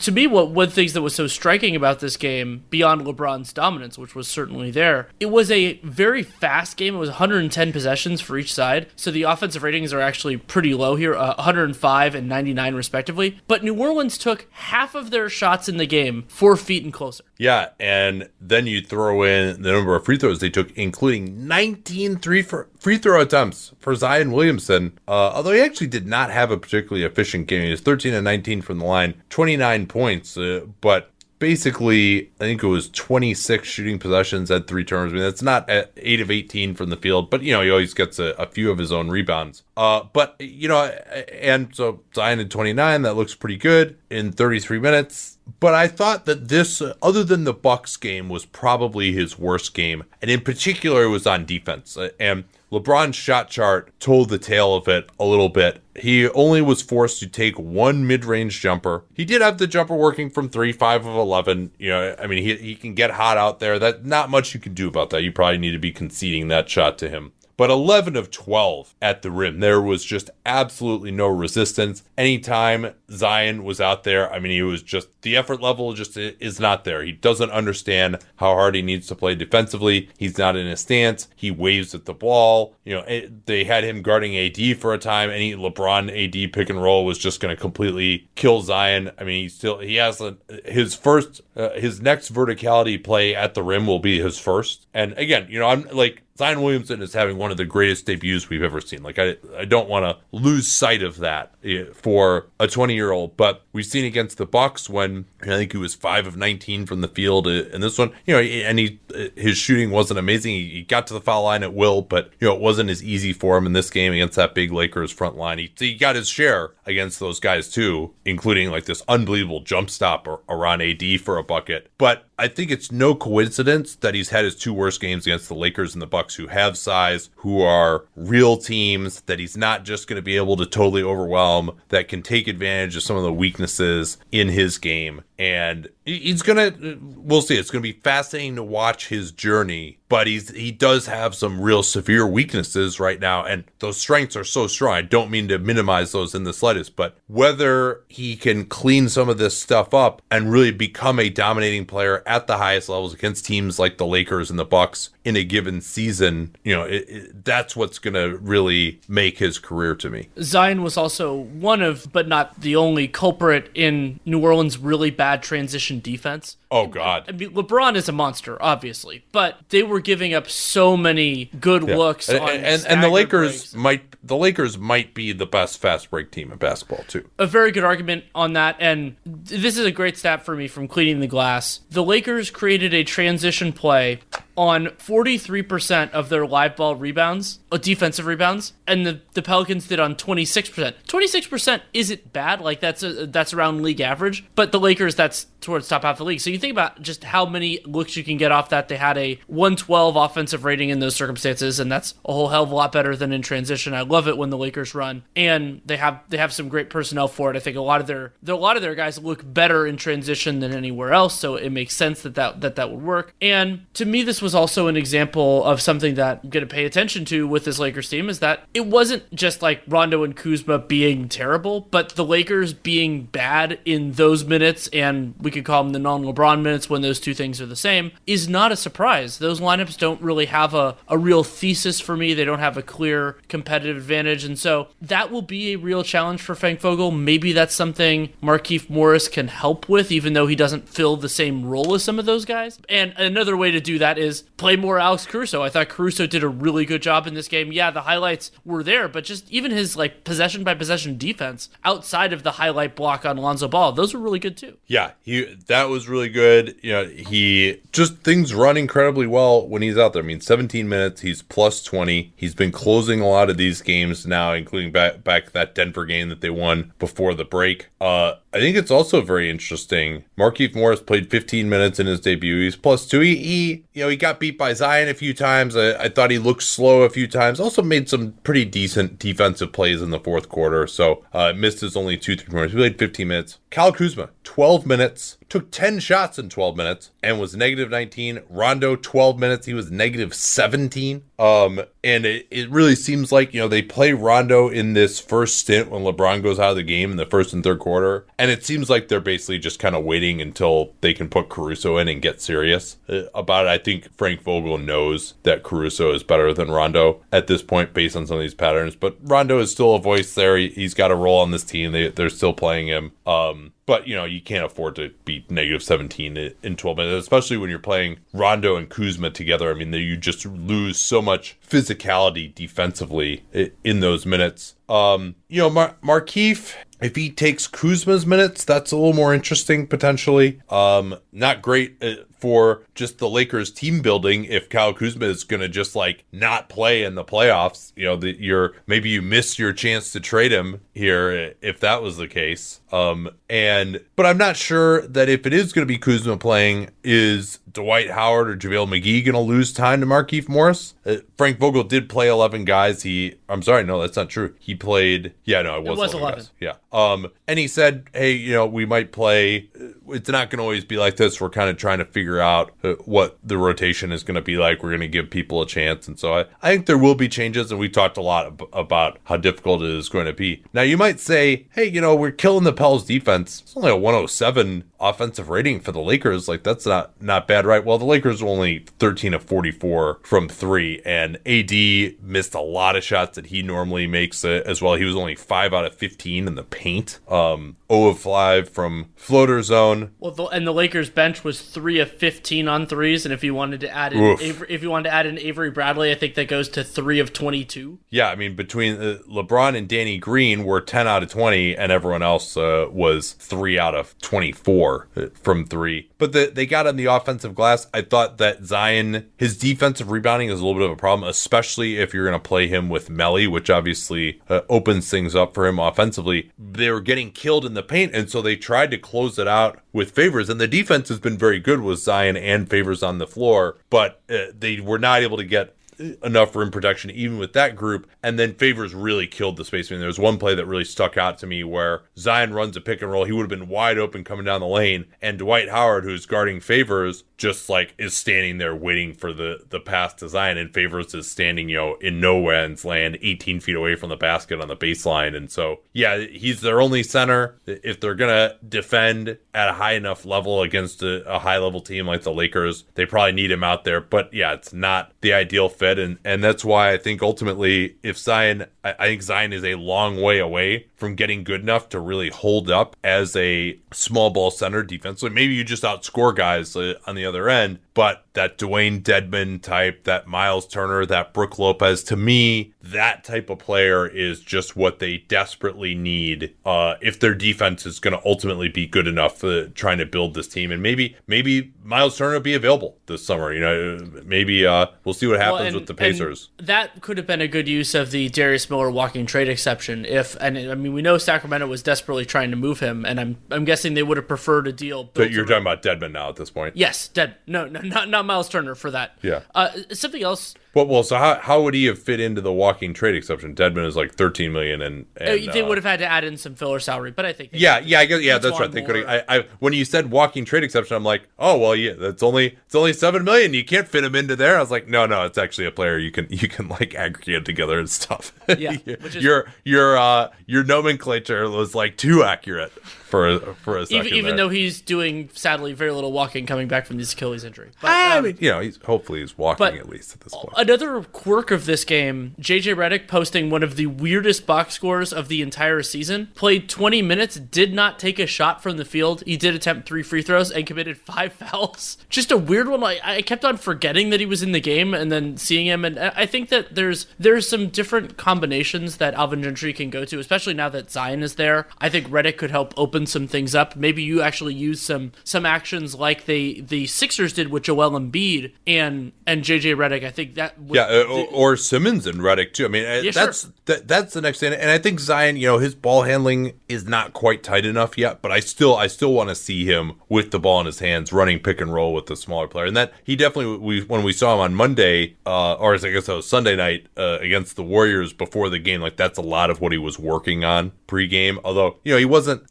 to me, what one things that was so striking about this game, beyond LeBron's dominance, which was certainly there, it was a very fast game. It was 110 possessions for each side, so the offensive ratings are actually pretty low here, uh, 105 and 99 respectively. But New Orleans took half of their shots in the game four feet and closer. Yeah, and then you throw in the number of free throws they took, including 19 three fr- free throw attempts for Zion Williamson. Uh, although he actually did not have a particularly efficient game. He was 13 and 19 from the line, 29 points, uh, but basically, I think it was 26 shooting possessions at three turnovers. I mean, that's not at 8 of 18 from the field, but, you know, he always gets a, a few of his own rebounds. Uh, but, you know, and so Zion at 29, that looks pretty good in 33 minutes. But I thought that this, uh, other than the Bucks game, was probably his worst game, and in particular, it was on defense. Uh, And LeBron's shot chart told the tale of it a little bit. He only was forced to take one mid-range jumper. He did have the jumper working from three, five of eleven. You know, I mean, he he can get hot out there. That not much you can do about that. You probably need to be conceding that shot to him. But 11 of 12 at the rim. There was just absolutely no resistance. Anytime Zion was out there, I mean, he was just, the effort level just is not there. He doesn't understand how hard he needs to play defensively. He's not in his stance. He waves at the ball. You know, it, they had him guarding AD for a time. Any LeBron AD pick and roll was just going to completely kill Zion. I mean, he still, he has a, his first, uh, his next verticality play at the rim will be his first. And again, you know, I'm like, Zion Williamson is having one of the greatest debuts we've ever seen. Like I, I don't want to lose sight of that eh, for a 20 year old. But we've seen against the Bucks when I think he was five of 19 from the field, eh, and this one, you know, and he eh, his shooting wasn't amazing. He, got to the foul line at will, but you know it wasn't as easy for him in this game against that big Lakers front line. He, he got his share against those guys too, including like this unbelievable jump stop or around AD for a bucket. But I think it's no coincidence that he's had his two worst games against the Lakers and the Bucks, who have size, who are real teams. That he's not just going to be able to totally overwhelm. That can take advantage of some of the weaknesses in his game, and he's gonna. We'll see. It's to be fascinating to watch his journey but he's he does have some real severe weaknesses right now and those strengths are so strong i don't mean to minimize those in the slightest but whether he can clean some of this stuff up and really become a dominating player at the highest levels against teams like the lakers and the bucks in a given season you know it, it, that's what's to really make his career to me zion was also one of but not the only culprit in new orleans really bad transition defense Oh God! I mean, LeBron is a monster, obviously, but they were giving up so many good yeah. looks. And, and, and, the Lakers breaks. might the Lakers might be the best fast break team in basketball too. A very good argument on that, and this is a great stat for me from cleaning the glass. The Lakers created a transition play on 43% of their live ball rebounds, uh, defensive rebounds, and the, the Pelicans did on 26%. 26% isn't bad, like that's a, that's around league average, but the Lakers that's towards top half of the league. So you think about just how many looks you can get off that. They had a 112 offensive rating in those circumstances, and that's a whole hell of a lot better than in transition. I love it when the Lakers run, and they have they have some great personnel for it. I think a lot of their a lot of their guys look better in transition than anywhere else, so it makes sense that that that, that would work. And to me, this was also an example of something that I'm going to pay attention to with this Lakers team is that it wasn't just like Rondo and Kuzma being terrible, but the Lakers being bad in those minutes and we could call them the non-LeBron minutes when those two things are the same is not a surprise. Those lineups don't really have a, a real thesis for me. They don't have a clear competitive advantage. And so that will be a real challenge for Frank Vogel. Maybe that's something Markieff Morris can help with, even though he doesn't fill the same role as some of those guys. And another way to do that is play more Alex Caruso. I thought Caruso did a really good job in this game. Yeah, the highlights were there, but just even his like possession by possession defense outside of the highlight block on Lonzo Ball, those were really good too. Yeah, he that was really good. You know, he just things run incredibly well when he's out there. I mean, 17 minutes, he's plus 20. He's been closing a lot of these games now, including back back that Denver game that they won before the break. Uh, I think it's also very interesting. Markieff Morris played 15 minutes in his debut. He's plus two. He, he you know, he got beat by Zion a few times. I, I, thought he looked slow a few times. Also made some pretty decent defensive plays in the fourth quarter. So uh, missed his only two three pointers. He played 15 minutes. Kyle Kuzma, 12 minutes, took 10 shots in 12 minutes and was negative 19. Rondo, 12 minutes, he was negative 17. Um, and it, it really seems like, you know, they play Rondo in this first stint when LeBron goes out of the game in the first and third quarter. And it seems like they're basically just kind of waiting until they can put Caruso in and get serious uh, about it. I think Frank Vogel knows that Caruso is better than Rondo at this point based on some of these patterns. But Rondo is still a voice there. He, has got a role on this team. They, they're still playing him. Um, but you know you can't afford to be negative 17 in 12 minutes especially when you're playing rondo and kuzma together i mean you just lose so much physicality defensively in those minutes um you know Mar- markieff if he takes Kuzma's minutes, that's a little more interesting potentially. Um, not great uh, for just the Lakers team building if Kyle Kuzma is going to just like not play in the playoffs. You know, that you're maybe you missed your chance to trade him here if that was the case. Um, and but I'm not sure that if it is going to be Kuzma playing, is Dwight Howard or JaVale McGee going to lose time to Markieff Morris? Uh, Frank Vogel did play 11 guys. He, I'm sorry, no, that's not true. He played, yeah, no, it was, it was 11. 11. Yeah. Um, and he said, hey, you know, we might play, it's not going to always be like this. We're kind of trying to figure out uh, what the rotation is going to be like. We're going to give people a chance. And so I, I think there will be changes. And we talked a lot ab- about how difficult it is going to be. Now, you might say, hey, you know, we're killing the Pels defense. It's only a 107 offensive rating for the Lakers. Like, that's not, not bad, right? Well, the Lakers only 13 of 44 from three. And AD missed a lot of shots that he normally makes uh, as well. He was only 5 out of 15 in the paint. Um, 0 of 5 from floater zone. Well, the, and the Lakers bench was three of fifteen on threes, and if you wanted to add in, Avery, if you wanted to add in Avery Bradley, I think that goes to three of twenty-two. Yeah, I mean, between uh, LeBron and Danny Green were 10 out of 20, and everyone else uh, was 3 out of 24 uh, from 3. But the, they got on the offensive glass. I thought that Zion, his defensive rebounding is a little bit of a problem, especially if you're going to play him with Melli, which obviously uh, opens things up for him offensively. They were getting killed in the paint, and so they tried to close it out with favors. And the defense has been very good with Zion and favors on the floor, but uh, they were not able to get enough rim protection even with that group. And then Favors really killed the space. I mean, there was one play that really stuck out to me where Zion runs a pick and roll. He would have been wide open coming down the lane. And Dwight Howard, who's guarding Favors, just like is standing there waiting for the, the pass to Zion. And Favors is standing, you know, in no man's land, 18 feet away from the basket on the baseline. And so, yeah, he's their only center. If they're to defend at a high enough level against a, a high level team like the Lakers, they probably need him out there. But yeah, it's not the ideal fit and and that's why I think ultimately if Zion I, I think Zion is a long way away from getting good enough to really hold up as a small ball center defensively. Maybe you just outscore guys uh, on the other end, but that Dewayne Dedmon type, that Miles Turner, that Brook Lopez, to me, that type of player is just what they desperately need uh, if their defense is going to ultimately be good enough uh, trying to build this team. And maybe maybe Miles Turner will be available this summer. You know, maybe uh, we'll see what happens Well, and- with the Pacers. that could have been a good use of the Darius Miller walking trade exception. If and I mean we know Sacramento was desperately trying to move him, and I'm I'm guessing they would have preferred a deal. But you're around- talking about Dedmon now at this point. Yes, dead. No, no, not not Miles Turner for that. Yeah. Uh, something else. Well, well, so how, how would he have fit into the walking trade exception? Dedmon is like 13 million, and, and uh, they uh, would have had to add in some filler salary, but I think Yeah, yeah, I guess yeah, That's that's right. They could. I, I when you said walking trade exception, I'm like, oh well, yeah, that's only it's only seven million. You can't fit him into there. I was like, no, no, it's actually a player you can you can like aggregate together and stuff. Yeah, is- your your uh your nomenclature was like too accurate for a, for a second. even, even though he's doing sadly very little walking coming back from this Achilles injury. But, I um, mean, you know, he's hopefully he's walking but at least at this point. Another quirk of this game, JJ Redick posting one of the weirdest box scores of the entire season. Played 20 minutes, did not take a shot from the field. He did attempt three free throws and committed five fouls. Just a weird one. Like I kept on forgetting that he was in the game and then seeing him. And I I think that there's there's some different combinations that Alvin Gentry can go to, especially now that Zion is there. I think Redick could help open some things up. Maybe you actually use some some actions like they the Sixers did with Joel Embiid and and JJ Redick. I think that would, Yeah, uh, or, or Simmons and Redick too. I mean, uh, Yeah, sure. that's that, that's the next thing. And I think Zion, you know, his ball handling is not quite tight enough yet, but I still I still want to see him with the ball in his hands, running pick and roll with the smaller player. And that he definitely we when we saw him on Monday, uh, or I guess that was Sunday night uh, against the Warriors before the game. Like that's a lot of what he was working on pregame. Although you know he wasn't.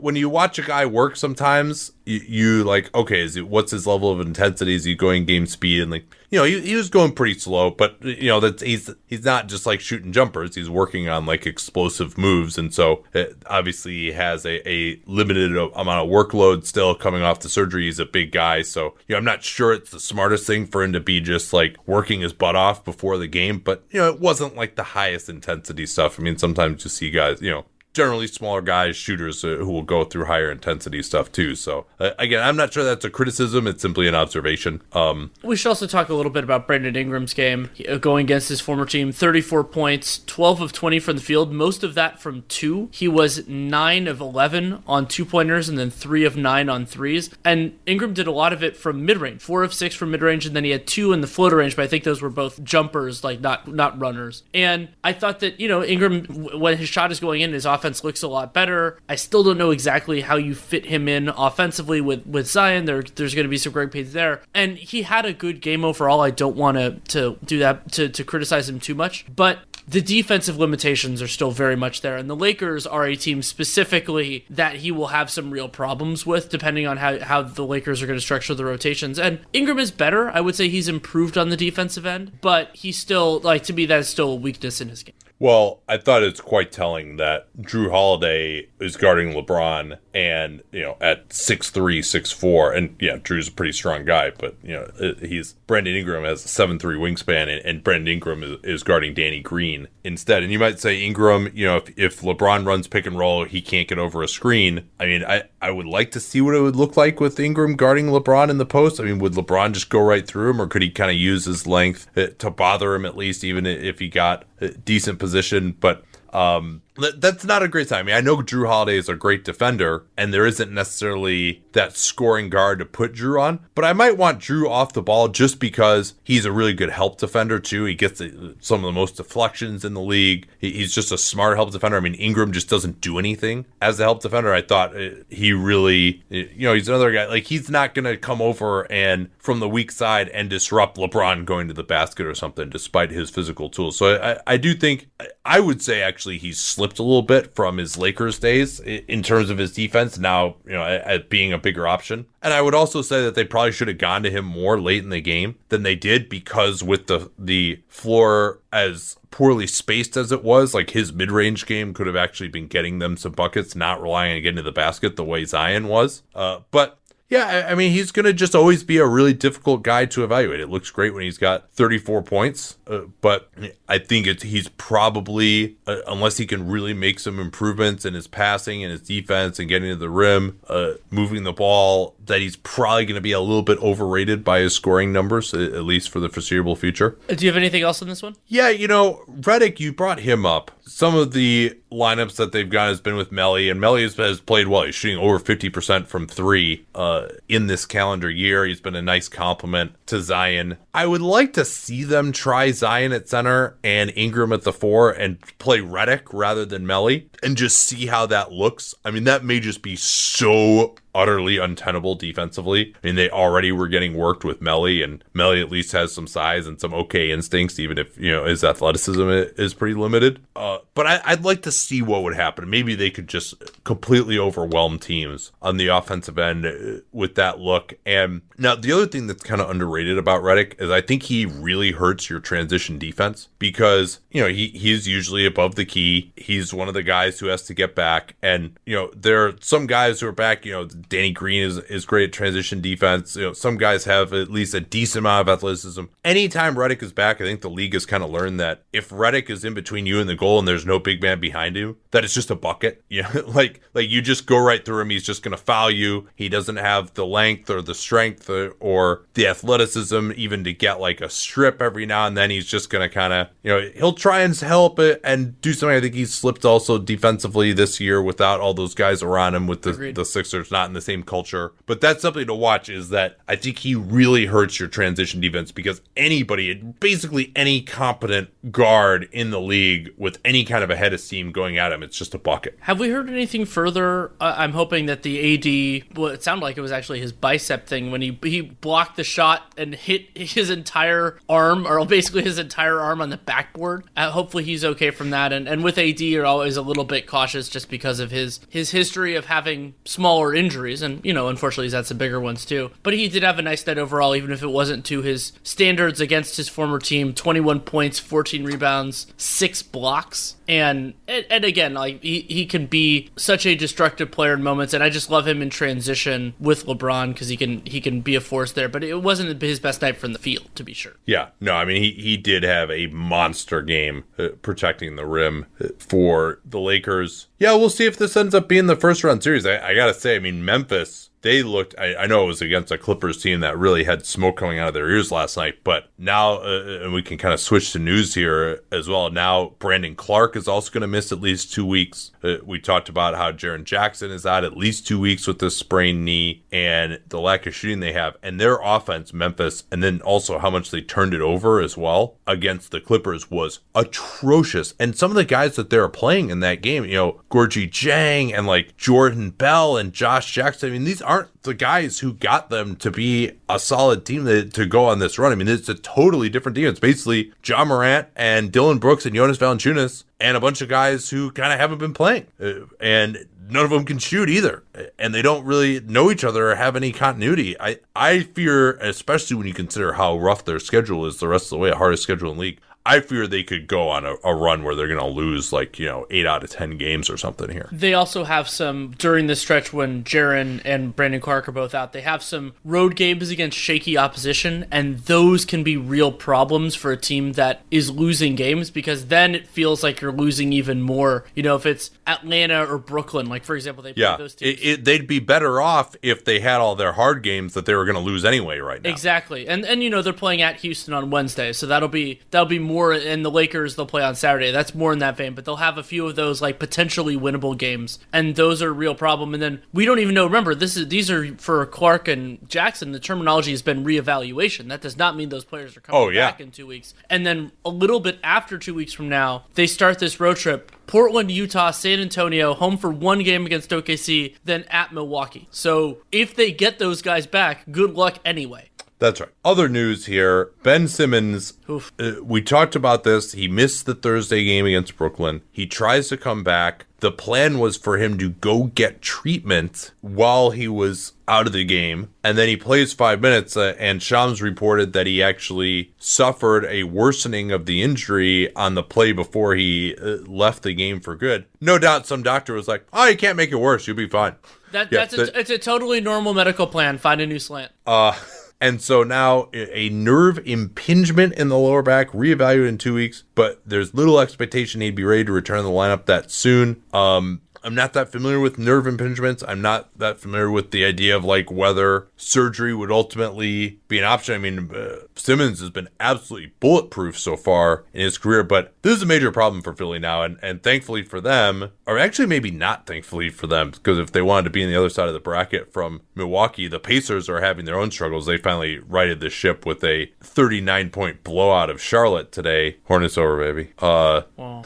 When you watch a guy work, sometimes you, like okay, is it what's his level of intensity? Is he going game speed and like you know, he, he was going pretty slow, but you know that's he's he's not just like shooting jumpers. He's working on like explosive moves, and so uh, obviously he has a, a limited amount of workload still coming off the surgery. He's a big guy, so you know I'm not sure it's the smartest thing for him to be just like working his butt off before the game. But you know, it wasn't like the highest intensity stuff. I mean, sometimes you see guys, you know, generally smaller guys, shooters uh, who will go through higher intensity stuff too. So uh, again, I'm not sure that's a criticism. It's simply an observation. Um, We should also talk a little bit about Brandon Ingram's game uh, going against his former team. 34 points, 12 of 20 from the field, most of that from two. He was 9 of 11 on two pointers and then 3 of 9 on threes. And Ingram did a lot of it from mid range, 4 of 6 from mid range, and then he had 2 in the floater range, but I think those were both jumpers, like not, not runners. And I thought that, you know, Ingram, when his shot is going in, his offense looks a lot better. I still don't know exactly how you fit him in offensively with, with Zion. There, there's going to be some great pains there. And he had a good game overall. I don't want to to do that to, to criticize him too much, but the defensive limitations are still very much there. And the Lakers are a team specifically that he will have some real problems with, depending on how, how the Lakers are going to structure the rotations. And Ingram is better. I would say he's improved on the defensive end, but he's still, like, to me, that is still a weakness in his game. Well, I thought it's quite telling that Jrue Holiday is guarding LeBron and, you know, at 6'3, 6'4. And yeah, Jrue's a pretty strong guy, but, you know, uh, he's Brandon Ingram has a 7'3 wingspan and, and Brandon Ingram is, is, guarding Danny Green instead. And you might say Ingram, you know, if, if LeBron runs pick and roll, he can't get over a screen. I mean, I, I would like to see what it would look like with Ingram guarding LeBron in the post. I mean, would LeBron just go right through him or could he kind of use his length uh, to bother him at least, even if he got decent position? But um, that's not a great time. I mean, I know Jrue Holiday is a great defender, and there isn't necessarily that scoring guard to put Jrue on, but I might want Jrue off the ball just because he's a really good help defender, too. He gets some of the most deflections in the league. He's just a smart help defender. I mean, Ingram just doesn't do anything as a help defender. I thought uh, he really, you know, he's another guy. Like, he's not going to come over and from the weak side and disrupt LeBron going to the basket or something, despite his physical tools. So I, I do think, I would say actually he's slipped slipped a little bit from his Lakers days in terms of his defense. Now, you know, at being a bigger option. And I would also say that they probably should have gone to him more late in the game than they did because with the the floor as poorly spaced as it was, like his mid-range game could have actually been getting them some buckets, not relying on getting to the basket the way Zion was. Uh, but yeah, I mean, he's going to just always be a really difficult guy to evaluate. It looks great when he's got 34 points, uh, but I think it's he's probably, uh, unless he can really make some improvements in his passing and his defense and getting to the rim, uh, moving the ball, that he's probably going to be a little bit overrated by his scoring numbers, at least for the foreseeable future. Uh, do you have anything else on this one? Yeah, you know, Redick, you brought him up. Some of the lineups that they've got has been with Melli, and Melli has, has played well. He's shooting over 50% from three uh, in this calendar year. He's been a nice compliment to Zion. I would like to see them try Zion at center and Ingram at the four and play Redick rather than Melli and just see how that looks. I mean, that may just be so utterly untenable defensively. I mean, they already were getting worked with Melli, and Melli at least has some size and some okay instincts, even if you know his athleticism is pretty limited. Uh, but I, would like to see what would happen. Maybe they could just completely overwhelm teams on the offensive end uh, with that look. And now the other thing that's kind of underrated about Redick is I think he really hurts your transition defense because you know he he's usually above the key. He's one of the guys who has to get back, and you know there are some guys who are back. You know Danny Green is is great at transition defense. You know, some guys have at least a decent amount of athleticism. Anytime Redick is back, I think the league has kind of learned that if Redick is in between you and the goal and there's no big man behind you, that it's just a bucket. You know, like like you just go right through him. He's just gonna foul you. He doesn't have the length or the strength or, or the athleticism even to get like a strip every now and then. He's just gonna kind of you know he'll try and help it and do something. I think he's slipped also defensively this year without all those guys around him with the Agreed. the Sixers not in the same culture. But that's something to watch is that I think he really hurts your transition defense because anybody, basically any competent guard in the league with any kind of a head of steam going at him, it's just a bucket. Have we heard anything further? Uh, I'm hoping that the AD, well, it sounded like it was actually his bicep thing when he he blocked the shot and hit his entire arm, or basically his entire arm on the backboard. Uh, hopefully he's okay from that. And and with AD, you're always a little bit cautious just because of his his history of having smaller injuries injuries, and you know, unfortunately, he's had some bigger ones too. But he did have a nice night overall, even if it wasn't to his standards against his former team. Twenty-one points, fourteen rebounds, six blocks, and and again, like he, he can be such a destructive player in moments, and I just love him in transition with LeBron because he can he can be a force there. But it wasn't his best night from the field, to be sure. Yeah, no, I mean he he did have a monster game uh, protecting the rim uh, for the Lakers. Yeah, we'll see if this ends up being the first round series. I, I gotta say, I mean Memphis they looked I, I, know it was against a clippers team that really had smoke coming out of their ears last night but now uh, and we can kind of switch to news here as well. Now brandon Clarke is also going to miss at least two weeks. Uh, we talked about how Jaren jackson is out at least two weeks with this sprained knee and the lack of shooting they have and their offense memphis and then also how much they turned it over as well against the clippers was atrocious. And some of the guys that they were playing in that game you know gorgui dieng and like jordan bell and josh jackson i mean these aren't aren't the guys who got them to be a solid team to, to go on this run. I mean, it's a totally different team. It's basically Ja Morant and Dillon Brooks and Jonas Valanciunas and a bunch of guys who kind of haven't been playing. Uh, and none of them can shoot either. And they don't really know each other or have any continuity. I, I fear, especially when you consider how rough their schedule is the rest of the way, a hardest schedule in league, I fear they could go on a, a run where they're going to lose like, you know, eight out of 10 games or something here. They also have some, during the stretch when Jaren and Brandon Clarke are both out, they have some road games against shaky opposition, and those can be real problems for a team that is losing games because then it feels like you're losing even more. You know, if it's Atlanta or Brooklyn, like for example, they yeah, those teams. It, it, they'd be better off if they had all their hard games that they were going to lose anyway right now. Exactly. And, and, you know, they're playing at Houston on Wednesday, so that'll be, that'll be more more, and the Lakers they'll play on Saturday. That's more in that vein, but they'll have a few of those like potentially winnable games, and those are a real problem. And then we don't even know. Remember, this is these are for Clarke and Jackson. The terminology has been reevaluation. That does not mean those players are coming oh, yeah. back in two weeks. And then a little bit after two weeks from now, they start this road trip Portland, Utah, San Antonio, home for one game against OKC, then at Milwaukee. So if they get those guys back, good luck anyway. That's right. Other news here Ben Simmons, uh, we talked about this. He missed the Thursday game against Brooklyn. He tries to come back. The plan was for him to go get treatment while he was out of the game. And then he plays five minutes. Uh, and Shams reported that he actually suffered a worsening of the injury on the play before he uh, left the game for good. No doubt some doctor was like, oh, you can't make it worse. You'll be fine. That, yeah, that's a, it's a totally normal medical plan. Find a new slant. Uh, and so now a nerve impingement in the lower back, reevaluated in two weeks, but there's little expectation he'd be ready to return to the lineup that soon. Um, I'm not that familiar with nerve impingements. I'm not that familiar with the idea of like whether surgery would ultimately be an option. I mean, uh, Simmons has been absolutely bulletproof so far in his career, but this is a major problem for Philly now. And, and thankfully for them, or actually maybe not thankfully for them, because if they wanted to be on the other side of the bracket from Milwaukee, the Pacers are having their own struggles. They finally righted the ship with a 39 point blowout of Charlotte today. Hornets over, baby. Uh, wow.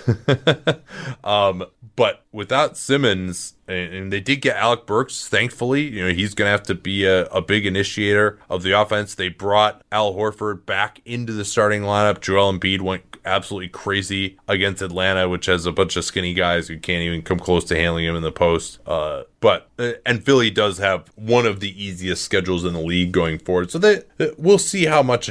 um, but without Simmons, Simmons and they did get Alec Burks, thankfully. You know, he's going to have to be a, a, big initiator of the offense. They brought Al Horford back into the starting lineup. Joel Embiid went absolutely crazy against Atlanta, which has a bunch of skinny guys who can't even come close to handling him in the post. Uh, but uh, and Philly does have one of the easiest schedules in the league going forward, so they uh, we'll see how much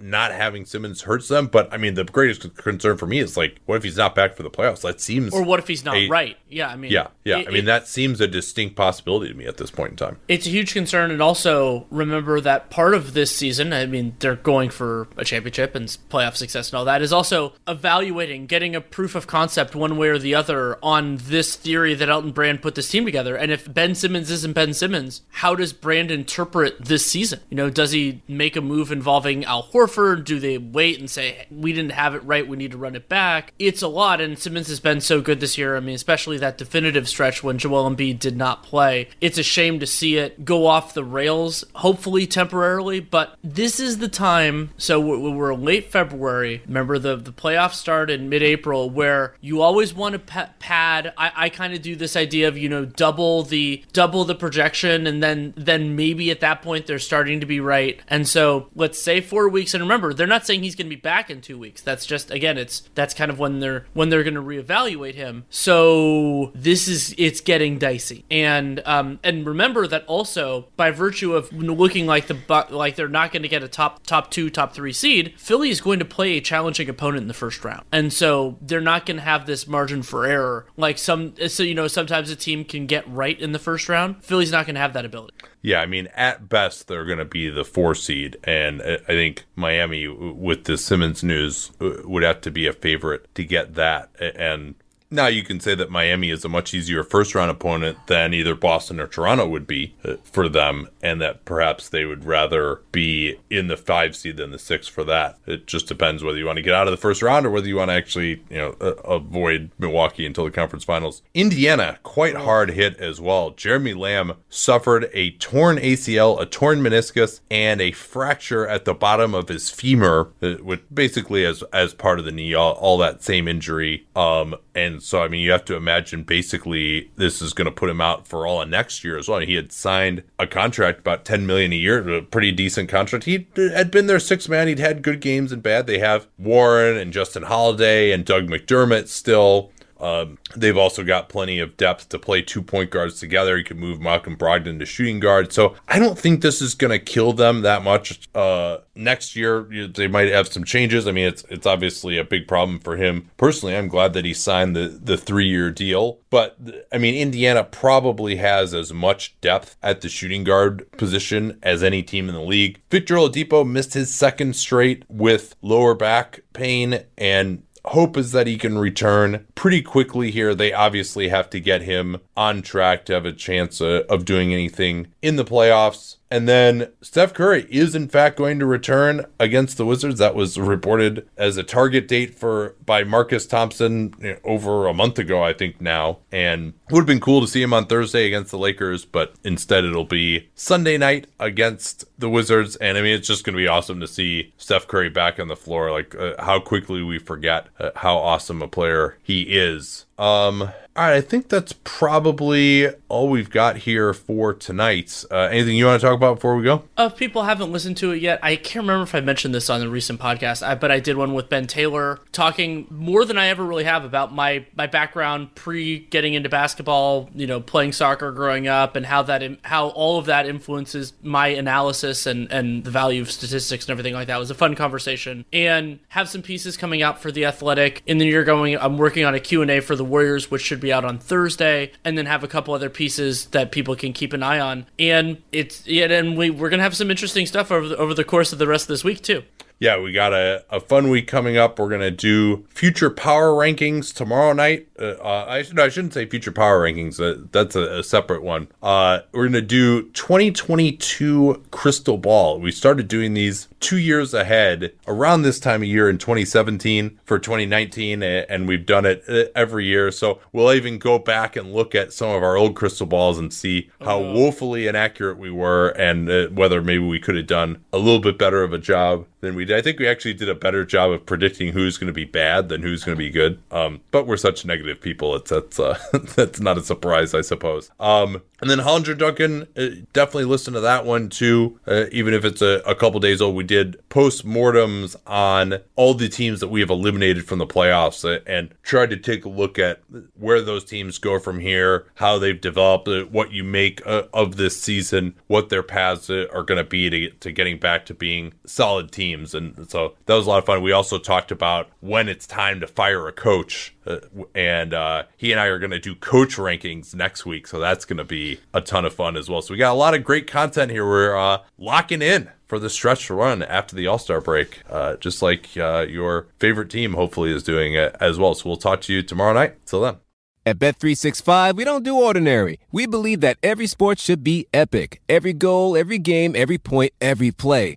not having Simmons hurts them. But I mean, the greatest concern for me is like, what if he's not back for the playoffs? That seems, or what if he's not a, right? Yeah, I mean, yeah, yeah. It, I mean, it, that seems a distinct possibility to me at this point in time. It's a huge concern, and also remember that part of this season, I mean, they're going for a championship and playoff success and all that, is also evaluating, getting a proof of concept one way or the other on this theory that Elton Brand put this team together, and if Ben Simmons isn't Ben Simmons, how does Brand interpret this season? You know, does he make a move involving Al Horford? Do they wait and say, we didn't have it right, we need to run it back? It's a lot, and Simmons has been so good this year. I mean, especially that definitive stretch when Joel Embiid did not play. It's a shame to see it go off the rails, hopefully temporarily, but this is the time. So we're late February. Remember, the, the playoffs start in mid April, where you always want to pad. I, I kind of do this idea of, you know, double the double the projection and then then maybe at that point they're starting to be right and so let's say four weeks and remember they're not saying he's going to be back in two weeks that's just again it's that's kind of when they're when they're going to reevaluate him so this is it's getting dicey and um and remember that also by virtue of looking like the like they're not going to get a top top two top three seed philly is going to play a challenging opponent in the first round and so they're not going to have this margin for error like some so you know sometimes a team can get right right in the first round. Philly's not going to have that ability. Yeah, I mean, at best, they're going to be the four seed, and I think Miami, with the Simmons news, would have to be a favorite to get that. And now you can say that Miami is a much easier first round opponent than either Boston or Toronto would be uh, for them, and that perhaps they would rather be in the five seed than the six for that. It just depends whether you want to get out of the first round or whether you want to actually, you know, uh, avoid Milwaukee until the conference finals. Indiana, quite hard hit as well. Jeremy Lamb suffered a torn ACL, a torn meniscus, and a fracture at the bottom of his femur, uh, which basically as as part of the knee, all, all that same injury. Um, And so, I mean, you have to imagine basically this is going to put him out for all of next year as well. He had signed a contract about 10 million a year, a pretty decent contract. He had been their sixth man. He'd had good games and bad. They have Warren and Justin Holiday and Doug McDermott still. Um, they've also got plenty of depth to play two point guards together. You can move Malcolm Brogdon to shooting guard. So I don't think this is going to kill them that much. Uh, next year they might have some changes. I mean, it's it's obviously a big problem for him personally. I'm glad that he signed the the three year deal. But I mean, Indiana probably has as much depth at the shooting guard position as any team in the league. Victor Oladipo missed his second straight with lower back pain and hope is that he can return pretty quickly here. They obviously have to get him on track to have a chance of doing anything in the playoffs. And then Steph Curry is in fact going to return against the Wizards. That was reported as a target date for by Marcus Thompson over a month ago, I think now. And would have been cool to see him on Thursday against the Lakers, but instead it'll be Sunday night against the Wizards. And I mean, it's just going to be awesome to see Steph Curry back on the floor. Like uh, how quickly we forget uh, how awesome a player he is. Um, all right, I think that's probably all we've got here for tonight. Uh, anything you want to talk about before we go? Uh, if people haven't listened to it yet, I can't remember if I mentioned this on the recent podcast, but I did one with Ben Taylor talking more than I ever really have about my my background pre getting into basketball, you know, playing soccer growing up, and how that how all of that influences my analysis and and the value of statistics and everything like that. It was a fun conversation, and have some pieces coming out for the Athletic in the year going. I'm working on a Q and A for the Warriors, which should be out on Thursday, and then have a couple other pieces that people can keep an eye on. And it's yeah, and we we're gonna have some interesting stuff over the, over the course of the rest of this week too yeah, we got a, a fun week coming up. We're going to do future power rankings tomorrow night. Uh, uh, I, should, I shouldn't say future power rankings, uh, that's a, a, separate one. Uh, we're going to do 2022 Crystal Ball. We started doing these two years ahead around this time of year in 2017 for 2019, and we've done it uh, every year. So we'll even go back and look at some of our old crystal balls and see how oh. woefully inaccurate we were and uh, whether maybe we could have done a little bit better of a job than we did. I think we actually did a better job of predicting who's going to be bad than who's going to be good. Um, but we're such negative people; it's that's uh, that's not a surprise, I suppose. Um, and then Hollinger Duncan, uh, definitely listen to that one too, uh, even if it's a, a couple days old. We did post mortems on all the teams that we have eliminated from the playoffs uh, and tried to take a look at where those teams go from here, how they've developed, uh, what you make uh, of this season, what their paths are going to be to, to getting back to being solid teams. And so that was a lot of fun. We also talked about when it's time to fire a coach uh, and uh, he and I are going to do coach rankings next week, so that's going to be a ton of fun as well. So we got a lot of great content here. We're uh, locking in for the stretch run after the All Star break, uh, just like uh, your favorite team hopefully is doing it as well. So we'll talk to you tomorrow night. Till then. At Bet365, we don't do ordinary. We believe that every sport should be epic. Every goal, every game, every point, every play.